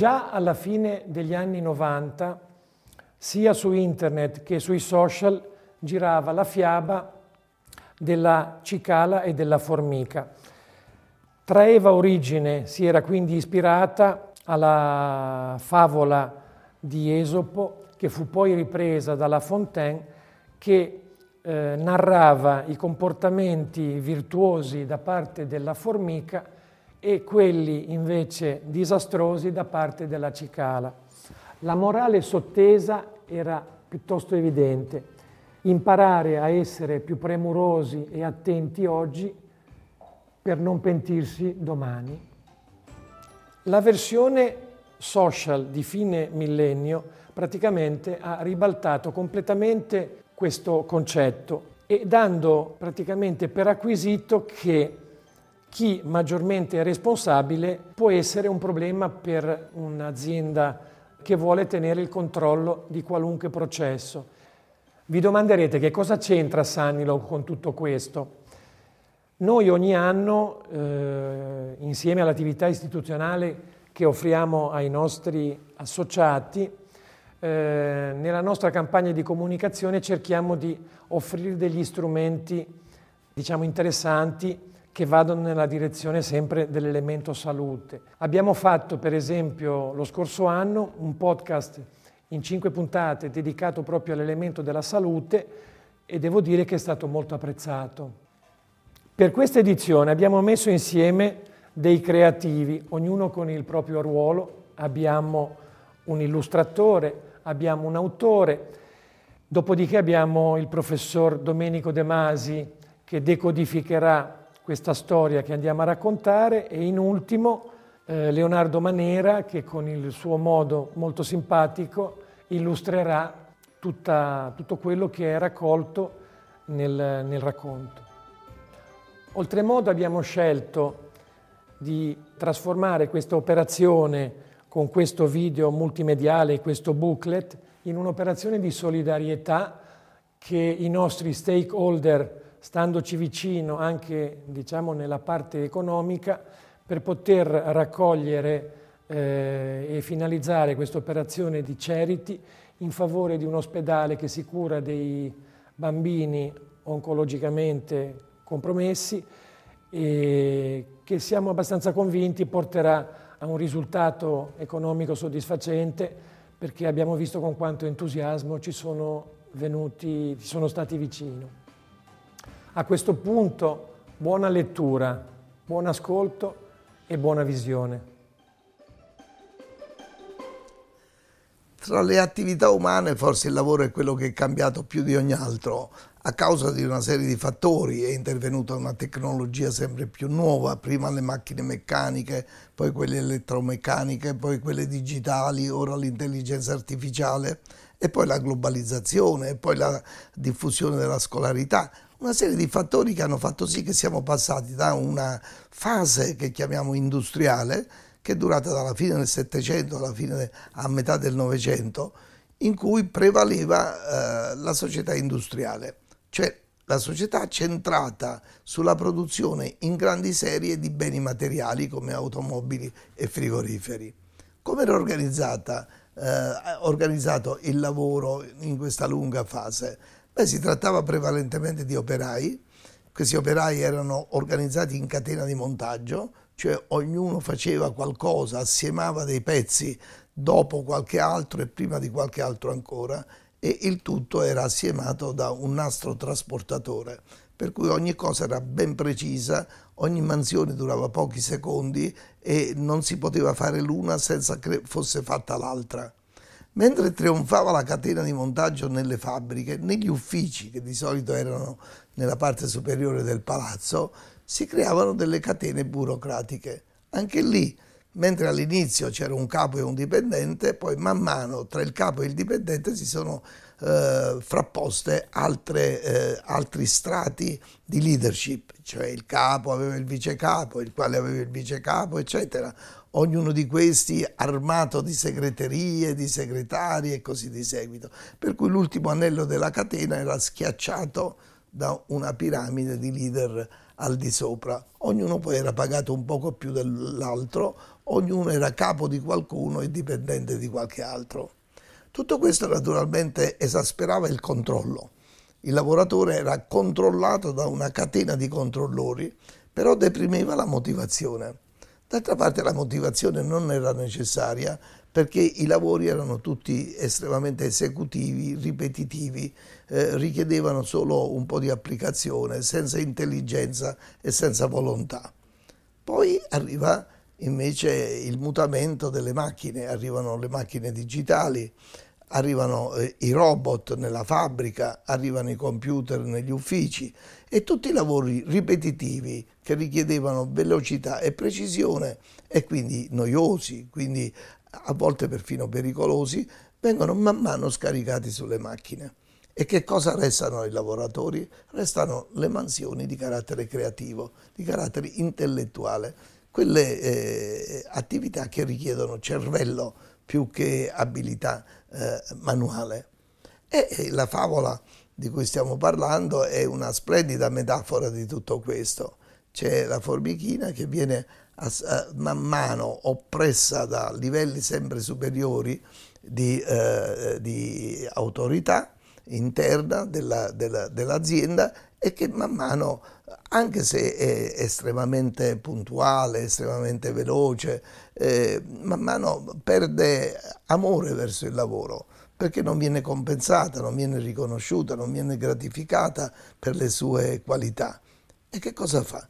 Già alla fine degli anni 90, sia su internet che sui social, girava la fiaba della cicala e della formica. Traeva origine, si era quindi ispirata alla favola di Esopo, che fu poi ripresa dalla Fontaine, che eh, narrava i comportamenti virtuosi da parte della formica e quelli invece disastrosi da parte della cicala. La morale sottesa era piuttosto evidente. Imparare a essere più premurosi e attenti oggi per non pentirsi domani. La versione social di fine millennio praticamente ha ribaltato completamente questo concetto e dando praticamente per acquisito che chi maggiormente è responsabile può essere un problema per un'azienda che vuole tenere il controllo di qualunque processo. Vi domanderete che cosa c'entra Sanilo con tutto questo? Noi ogni anno, eh, insieme all'attività istituzionale che offriamo ai nostri associati, eh, nella nostra campagna di comunicazione cerchiamo di offrire degli strumenti, diciamo, interessanti che vadano nella direzione sempre dell'elemento salute. Abbiamo fatto per esempio lo scorso anno un podcast in cinque puntate dedicato proprio all'elemento della salute e devo dire che è stato molto apprezzato. Per questa edizione abbiamo messo insieme dei creativi, ognuno con il proprio ruolo, abbiamo un illustratore, abbiamo un autore, dopodiché abbiamo il professor Domenico De Masi che decodificherà questa storia che andiamo a raccontare e in ultimo eh, Leonardo Manera che con il suo modo molto simpatico illustrerà tutta, tutto quello che è raccolto nel, nel racconto. Oltremodo abbiamo scelto di trasformare questa operazione con questo video multimediale, questo booklet, in un'operazione di solidarietà che i nostri stakeholder standoci vicino anche diciamo, nella parte economica per poter raccogliere eh, e finalizzare questa operazione di charity in favore di un ospedale che si cura dei bambini oncologicamente compromessi e che siamo abbastanza convinti porterà a un risultato economico soddisfacente perché abbiamo visto con quanto entusiasmo ci sono venuti, ci sono stati vicino. A questo punto buona lettura, buon ascolto e buona visione. Tra le attività umane forse il lavoro è quello che è cambiato più di ogni altro. A causa di una serie di fattori è intervenuta una tecnologia sempre più nuova, prima le macchine meccaniche, poi quelle elettromeccaniche, poi quelle digitali, ora l'intelligenza artificiale e poi la globalizzazione e poi la diffusione della scolarità una serie di fattori che hanno fatto sì che siamo passati da una fase che chiamiamo industriale, che è durata dalla fine del Settecento alla fine a metà del Novecento, in cui prevaleva eh, la società industriale, cioè la società centrata sulla produzione in grandi serie di beni materiali come automobili e frigoriferi. Come era organizzata, eh, organizzato il lavoro in questa lunga fase? Beh, si trattava prevalentemente di operai, questi operai erano organizzati in catena di montaggio, cioè ognuno faceva qualcosa, assiemava dei pezzi dopo qualche altro e prima di qualche altro ancora e il tutto era assiemato da un nastro trasportatore, per cui ogni cosa era ben precisa, ogni mansione durava pochi secondi e non si poteva fare l'una senza che fosse fatta l'altra. Mentre trionfava la catena di montaggio nelle fabbriche, negli uffici, che di solito erano nella parte superiore del palazzo, si creavano delle catene burocratiche. Anche lì, mentre all'inizio c'era un capo e un dipendente, poi man mano tra il capo e il dipendente si sono eh, frapposte altre, eh, altri strati di leadership, cioè il capo aveva il vice capo, il quale aveva il vice capo, eccetera ognuno di questi armato di segreterie, di segretari e così di seguito. Per cui l'ultimo anello della catena era schiacciato da una piramide di leader al di sopra. Ognuno poi era pagato un poco più dell'altro, ognuno era capo di qualcuno e dipendente di qualche altro. Tutto questo naturalmente esasperava il controllo. Il lavoratore era controllato da una catena di controllori, però deprimeva la motivazione. D'altra parte la motivazione non era necessaria perché i lavori erano tutti estremamente esecutivi, ripetitivi, eh, richiedevano solo un po' di applicazione, senza intelligenza e senza volontà. Poi arriva invece il mutamento delle macchine, arrivano le macchine digitali, arrivano eh, i robot nella fabbrica, arrivano i computer negli uffici e tutti i lavori ripetitivi che richiedevano velocità e precisione e quindi noiosi, quindi a volte perfino pericolosi, vengono man mano scaricati sulle macchine. E che cosa restano ai lavoratori? Restano le mansioni di carattere creativo, di carattere intellettuale, quelle eh, attività che richiedono cervello più che abilità eh, manuale. E, la favola di cui stiamo parlando è una splendida metafora di tutto questo. C'è la formichina che viene man mano oppressa da livelli sempre superiori di, eh, di autorità interna della, della, dell'azienda e che man mano, anche se è estremamente puntuale, estremamente veloce, eh, man mano perde amore verso il lavoro perché non viene compensata, non viene riconosciuta, non viene gratificata per le sue qualità. E che cosa fa?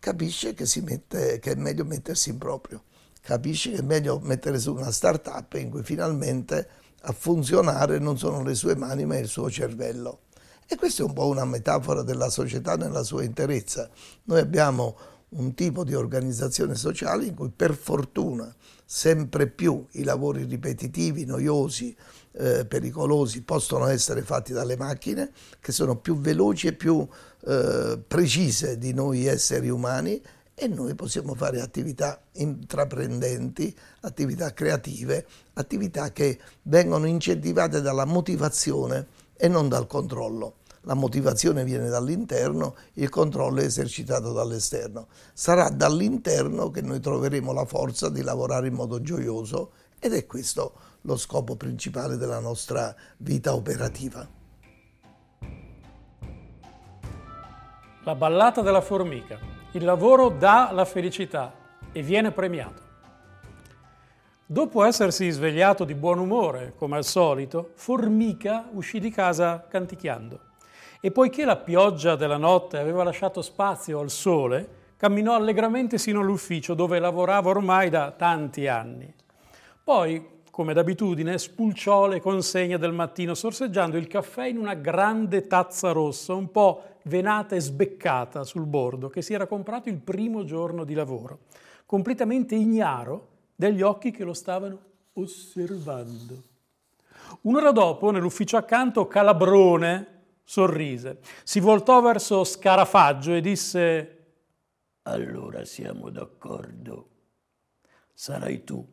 capisce che, mette, che, è meglio mettersi in proprio, capisce che è meglio mettere su una start-up in cui finalmente a funzionare non sono le sue mani ma il suo cervello. E questa è un po' una metafora della società nella sua interezza. Noi abbiamo un tipo di organizzazione sociale in cui per fortuna sempre più i lavori ripetitivi, noiosi, eh, pericolosi possono essere fatti dalle macchine che sono più veloci e più eh, precise di noi esseri umani e noi possiamo fare attività intraprendenti, attività creative, attività che vengono incentivate dalla motivazione e non dal controllo. La motivazione viene dall'interno, il controllo è esercitato dall'esterno. Sarà dall'interno che noi troveremo la forza di lavorare in modo gioioso ed è questo lo scopo principale della nostra vita operativa. La ballata della formica. Il lavoro dà la felicità e viene premiato. Dopo essersi svegliato di buon umore, come al solito, Formica uscì di casa canticchiando. E poiché la pioggia della notte aveva lasciato spazio al sole, camminò allegramente sino all'ufficio dove lavorava ormai da tanti anni. Poi come d'abitudine, spulciò le consegne del mattino, sorseggiando il caffè in una grande tazza rossa, un po' venata e sbeccata sul bordo, che si era comprato il primo giorno di lavoro, completamente ignaro degli occhi che lo stavano osservando. Un'ora dopo, nell'ufficio accanto, Calabrone sorrise, si voltò verso Scarafaggio e disse Allora siamo d'accordo. Sarai tu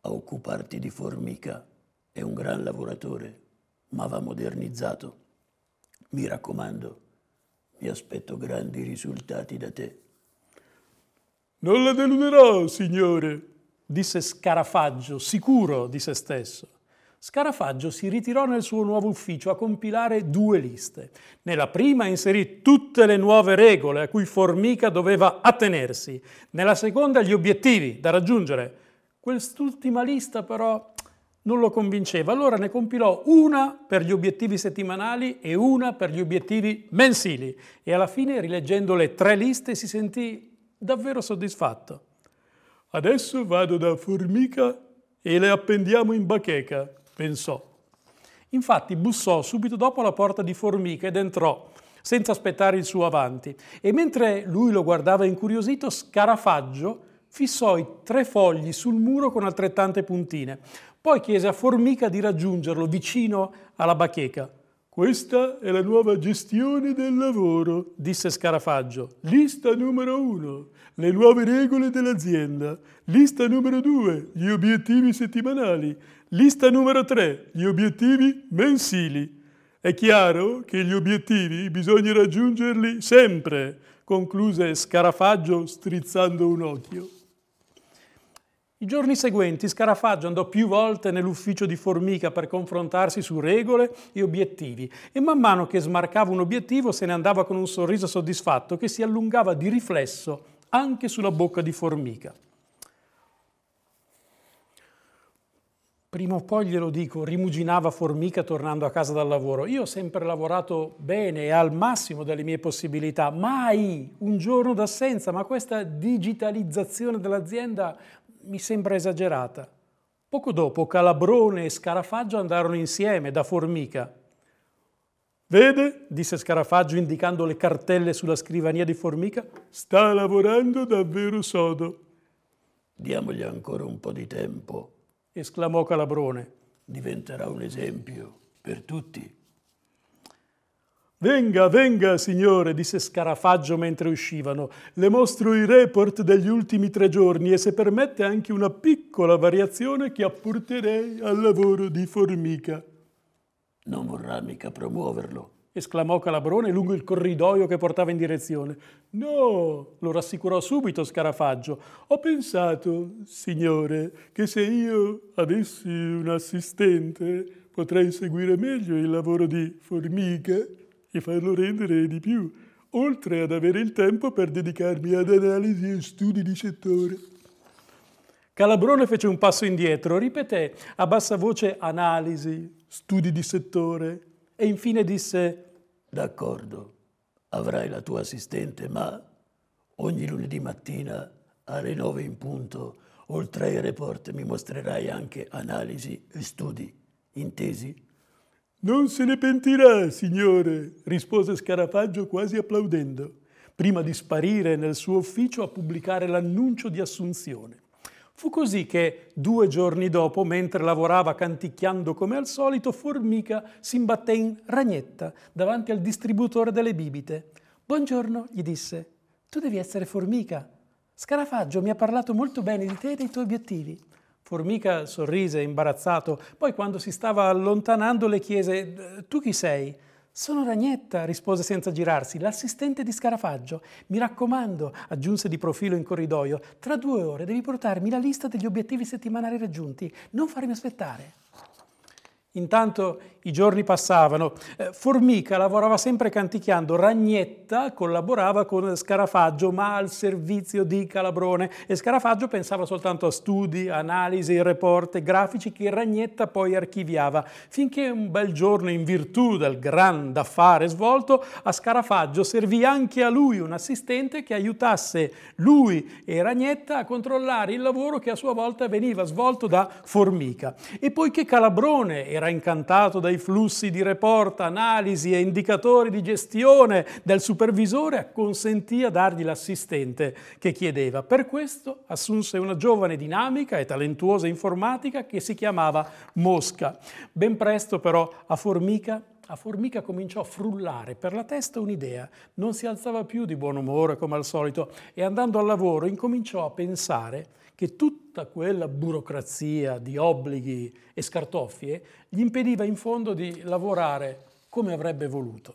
a occuparti di Formica. È un gran lavoratore, ma va modernizzato. Mi raccomando, mi aspetto grandi risultati da te. Non la deluderò, signore, disse Scarafaggio, sicuro di se stesso. Scarafaggio si ritirò nel suo nuovo ufficio a compilare due liste. Nella prima inserì tutte le nuove regole a cui Formica doveva attenersi, nella seconda gli obiettivi da raggiungere. Quest'ultima lista però non lo convinceva, allora ne compilò una per gli obiettivi settimanali e una per gli obiettivi mensili. E alla fine, rileggendo le tre liste, si sentì davvero soddisfatto. Adesso vado da Formica e le appendiamo in bacheca, pensò. Infatti bussò subito dopo la porta di Formica ed entrò, senza aspettare il suo avanti. E mentre lui lo guardava incuriosito, Scarafaggio fissò i tre fogli sul muro con altrettante puntine. Poi chiese a Formica di raggiungerlo vicino alla bacheca. Questa è la nuova gestione del lavoro, disse Scarafaggio. Lista numero uno, le nuove regole dell'azienda. Lista numero due, gli obiettivi settimanali. Lista numero tre, gli obiettivi mensili. È chiaro che gli obiettivi bisogna raggiungerli sempre, concluse Scarafaggio strizzando un occhio. I giorni seguenti Scarafaggio andò più volte nell'ufficio di Formica per confrontarsi su regole e obiettivi e man mano che smarcava un obiettivo se ne andava con un sorriso soddisfatto che si allungava di riflesso anche sulla bocca di Formica. Prima o poi glielo dico, rimuginava Formica tornando a casa dal lavoro. Io ho sempre lavorato bene e al massimo delle mie possibilità, mai un giorno d'assenza, ma questa digitalizzazione dell'azienda mi sembra esagerata. Poco dopo Calabrone e Scarafaggio andarono insieme da Formica. Vede, disse Scarafaggio indicando le cartelle sulla scrivania di Formica, sta lavorando davvero sodo. Diamogli ancora un po' di tempo, esclamò Calabrone. Diventerà un esempio per tutti. Venga, venga, signore, disse Scarafaggio mentre uscivano. Le mostro i report degli ultimi tre giorni e se permette anche una piccola variazione che apporterei al lavoro di Formica. Non vorrà mica promuoverlo, esclamò Calabrone lungo il corridoio che portava in direzione. No, lo rassicurò subito Scarafaggio. Ho pensato, signore, che se io avessi un assistente potrei seguire meglio il lavoro di formica e farlo rendere di più, oltre ad avere il tempo per dedicarmi ad analisi e studi di settore. Calabrone fece un passo indietro, ripeté a bassa voce analisi, studi di settore e infine disse D'accordo, avrai la tua assistente, ma ogni lunedì mattina alle nove in punto, oltre ai report, mi mostrerai anche analisi e studi. Intesi? Non se ne pentirà, signore, rispose Scarafaggio quasi applaudendo, prima di sparire nel suo ufficio a pubblicare l'annuncio di assunzione. Fu così che due giorni dopo, mentre lavorava canticchiando come al solito, Formica si imbatté in ragnetta davanti al distributore delle bibite. Buongiorno, gli disse. Tu devi essere Formica. Scarafaggio mi ha parlato molto bene di te e dei tuoi obiettivi. Formica sorrise imbarazzato, poi quando si stava allontanando le chiese Tu chi sei? Sono Ragnetta, rispose senza girarsi, l'assistente di Scarafaggio. Mi raccomando, aggiunse di profilo in corridoio, tra due ore devi portarmi la lista degli obiettivi settimanali raggiunti. Non farmi aspettare. Intanto i giorni passavano. Eh, Formica lavorava sempre canticchiando, Ragnetta collaborava con Scarafaggio, ma al servizio di Calabrone e Scarafaggio pensava soltanto a studi, analisi, report grafici che Ragnetta poi archiviava, finché un bel giorno, in virtù del gran affare svolto, a Scarafaggio servì anche a lui un assistente che aiutasse lui e Ragnetta a controllare il lavoro che a sua volta veniva svolto da Formica. E poiché Calabrone era era incantato dai flussi di report, analisi e indicatori di gestione del supervisore, acconsentì a dargli l'assistente che chiedeva. Per questo assunse una giovane dinamica e talentuosa informatica che si chiamava Mosca. Ben presto però a Formica a Formica cominciò a frullare per la testa un'idea, non si alzava più di buon umore come al solito e andando al lavoro incominciò a pensare che tutta quella burocrazia di obblighi e scartoffie gli impediva in fondo di lavorare come avrebbe voluto.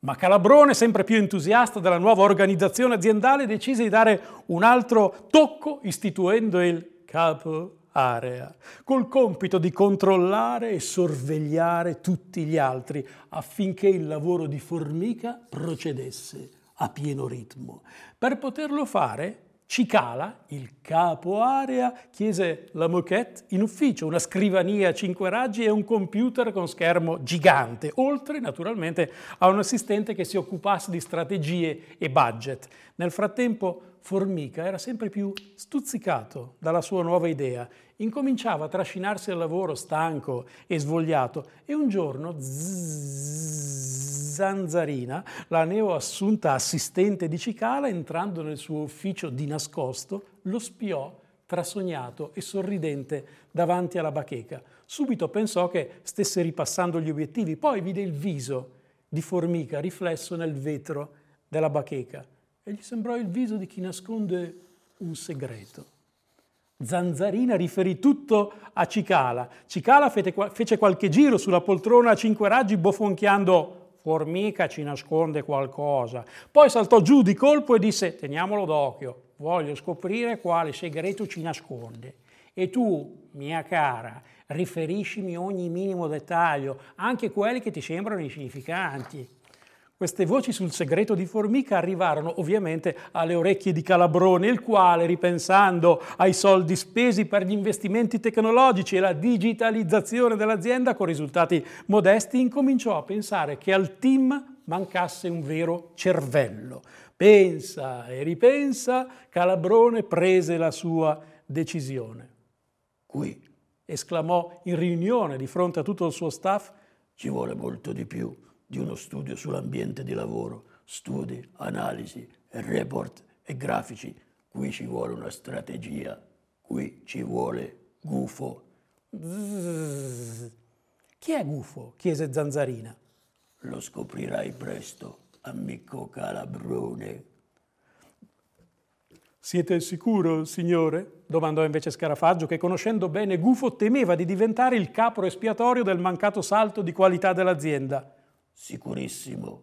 Ma Calabrone, sempre più entusiasta della nuova organizzazione aziendale, decise di dare un altro tocco istituendo il capo area, col compito di controllare e sorvegliare tutti gli altri affinché il lavoro di formica procedesse a pieno ritmo. Per poterlo fare, Cicala, il capo area, chiese la moquette in ufficio, una scrivania a cinque raggi e un computer con schermo gigante, oltre naturalmente a un assistente che si occupasse di strategie e budget. Nel frattempo Formica era sempre più stuzzicato dalla sua nuova idea, incominciava a trascinarsi al lavoro stanco e svogliato e un giorno Zanzarina, la neoassunta assistente di Cicala, entrando nel suo ufficio di nascosto, lo spiò trasognato e sorridente davanti alla bacheca. Subito pensò che stesse ripassando gli obiettivi, poi vide il viso di Formica riflesso nel vetro della bacheca e gli sembrò il viso di chi nasconde un segreto. Zanzarina riferì tutto a Cicala. Cicala fece qualche giro sulla poltrona a cinque raggi bofonchiando Formica ci nasconde qualcosa. Poi saltò giù di colpo e disse, teniamolo d'occhio, voglio scoprire quale segreto ci nasconde. E tu, mia cara, riferiscimi ogni minimo dettaglio, anche quelli che ti sembrano insignificanti. Queste voci sul segreto di Formica arrivarono ovviamente alle orecchie di Calabrone, il quale, ripensando ai soldi spesi per gli investimenti tecnologici e la digitalizzazione dell'azienda con risultati modesti, incominciò a pensare che al team mancasse un vero cervello. Pensa e ripensa, Calabrone prese la sua decisione. Qui, esclamò in riunione di fronte a tutto il suo staff, ci vuole molto di più di uno studio sull'ambiente di lavoro, studi, analisi, report e grafici. Qui ci vuole una strategia, qui ci vuole gufo. Zzz. Chi è gufo? chiese Zanzarina. Lo scoprirai presto, amico Calabrone. Siete sicuro, signore? domandò invece Scarafaggio, che conoscendo bene Gufo temeva di diventare il capro espiatorio del mancato salto di qualità dell'azienda. Sicurissimo,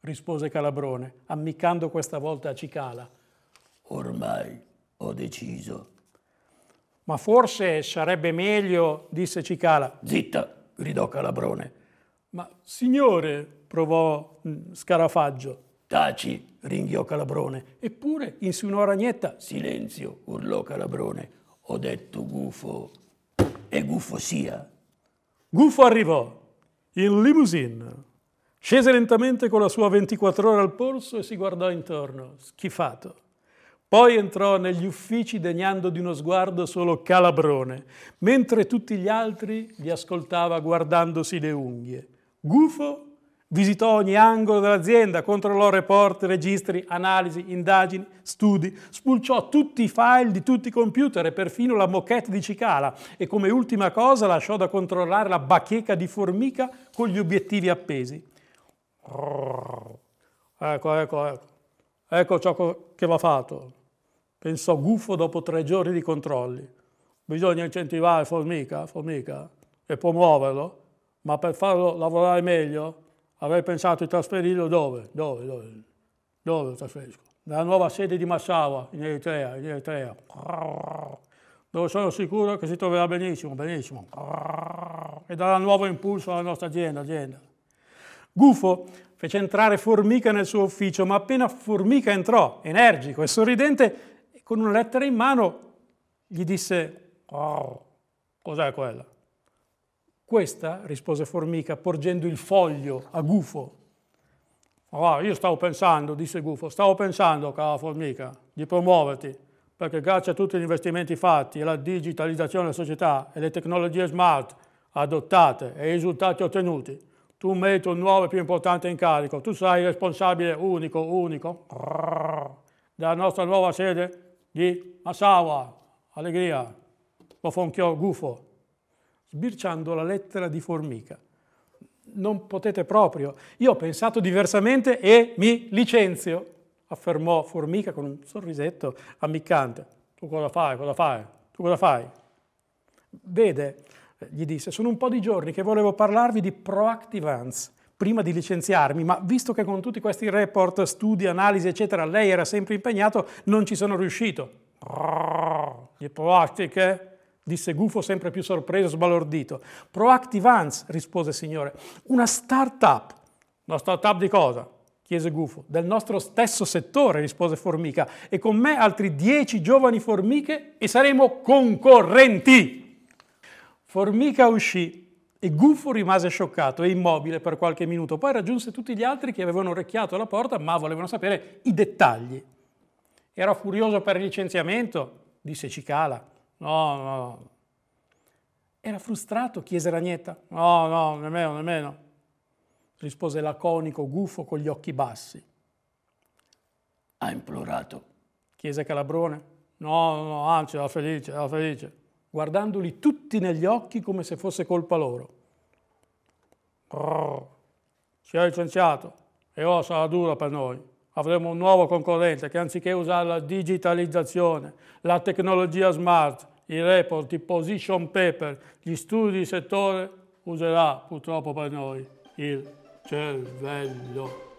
rispose Calabrone, ammiccando questa volta a Cicala. Ormai ho deciso. Ma forse sarebbe meglio, disse Cicala. Zitta, gridò Calabrone. Ma signore, provò mm, Scarafaggio. Taci, ringhiò Calabrone. Eppure insinuò Ragnetta. Silenzio, urlò Calabrone. Ho detto gufo. E gufo sia. Gufo arrivò in limousine Scese lentamente con la sua 24 ore al polso e si guardò intorno, schifato. Poi entrò negli uffici degnando di uno sguardo solo Calabrone, mentre tutti gli altri li ascoltava guardandosi le unghie. Gufo visitò ogni angolo dell'azienda, controllò report, registri, analisi, indagini, studi, spulciò tutti i file di tutti i computer e perfino la moquette di Cicala e come ultima cosa lasciò da controllare la bacheca di formica con gli obiettivi appesi. Ecco, ecco, ecco. Ecco ciò che va fatto. Pensò Gufo dopo tre giorni di controlli. Bisogna incentivare Formica, Formica e promuoverlo, ma per farlo lavorare meglio avrei pensato di trasferirlo dove? Dove? Dove? Dove lo trasferisco? Nella nuova sede di Massawa, in Eritrea, in Eritrea. Dove sono sicuro che si troverà benissimo, benissimo. E darà nuovo impulso alla nostra azienda, azienda. Gufo fece entrare Formica nel suo ufficio, ma appena Formica entrò, energico e sorridente, con una lettera in mano, gli disse, oh, cos'è quella? Questa, rispose Formica, porgendo il foglio a Gufo. Oh, io stavo pensando, disse Gufo, stavo pensando, cara Formica, di promuoverti, perché grazie a tutti gli investimenti fatti e alla digitalizzazione della società e le tecnologie smart adottate e i risultati ottenuti, tu metti un nuovo e più importante incarico, tu sarai responsabile unico, unico, della nostra nuova sede di Massawa, allegria, lo fonchiò gufo, sbirciando la lettera di Formica. Non potete proprio, io ho pensato diversamente e mi licenzio, affermò Formica con un sorrisetto ammiccante. Tu cosa fai, cosa fai? Tu cosa fai? Vede, gli disse, sono un po' di giorni che volevo parlarvi di Proactive Ants prima di licenziarmi, ma visto che con tutti questi report, studi, analisi, eccetera, lei era sempre impegnato, non ci sono riuscito. Di Proactive? disse Gufo sempre più sorpreso, sbalordito. Proactive Ants, rispose il signore, una start-up. Una start-up di cosa? chiese Gufo. Del nostro stesso settore, rispose Formica, e con me altri dieci giovani formiche e saremo concorrenti. Formica uscì e Gufo rimase scioccato e immobile per qualche minuto. Poi raggiunse tutti gli altri che avevano orecchiato alla porta, ma volevano sapere i dettagli. Era furioso per il licenziamento, disse Cicala. No, no. Era frustrato, chiese Ragnetta. No, no, nemmeno, nemmeno, rispose laconico Gufo con gli occhi bassi. Ha implorato, chiese Calabrone. No, no, anzi, era felice, era felice guardandoli tutti negli occhi come se fosse colpa loro. Brrr, si è licenziato e ora sarà dura per noi. Avremo un nuovo concorrente che anziché usare la digitalizzazione, la tecnologia smart, i report, i position paper, gli studi di settore, userà purtroppo per noi il cervello.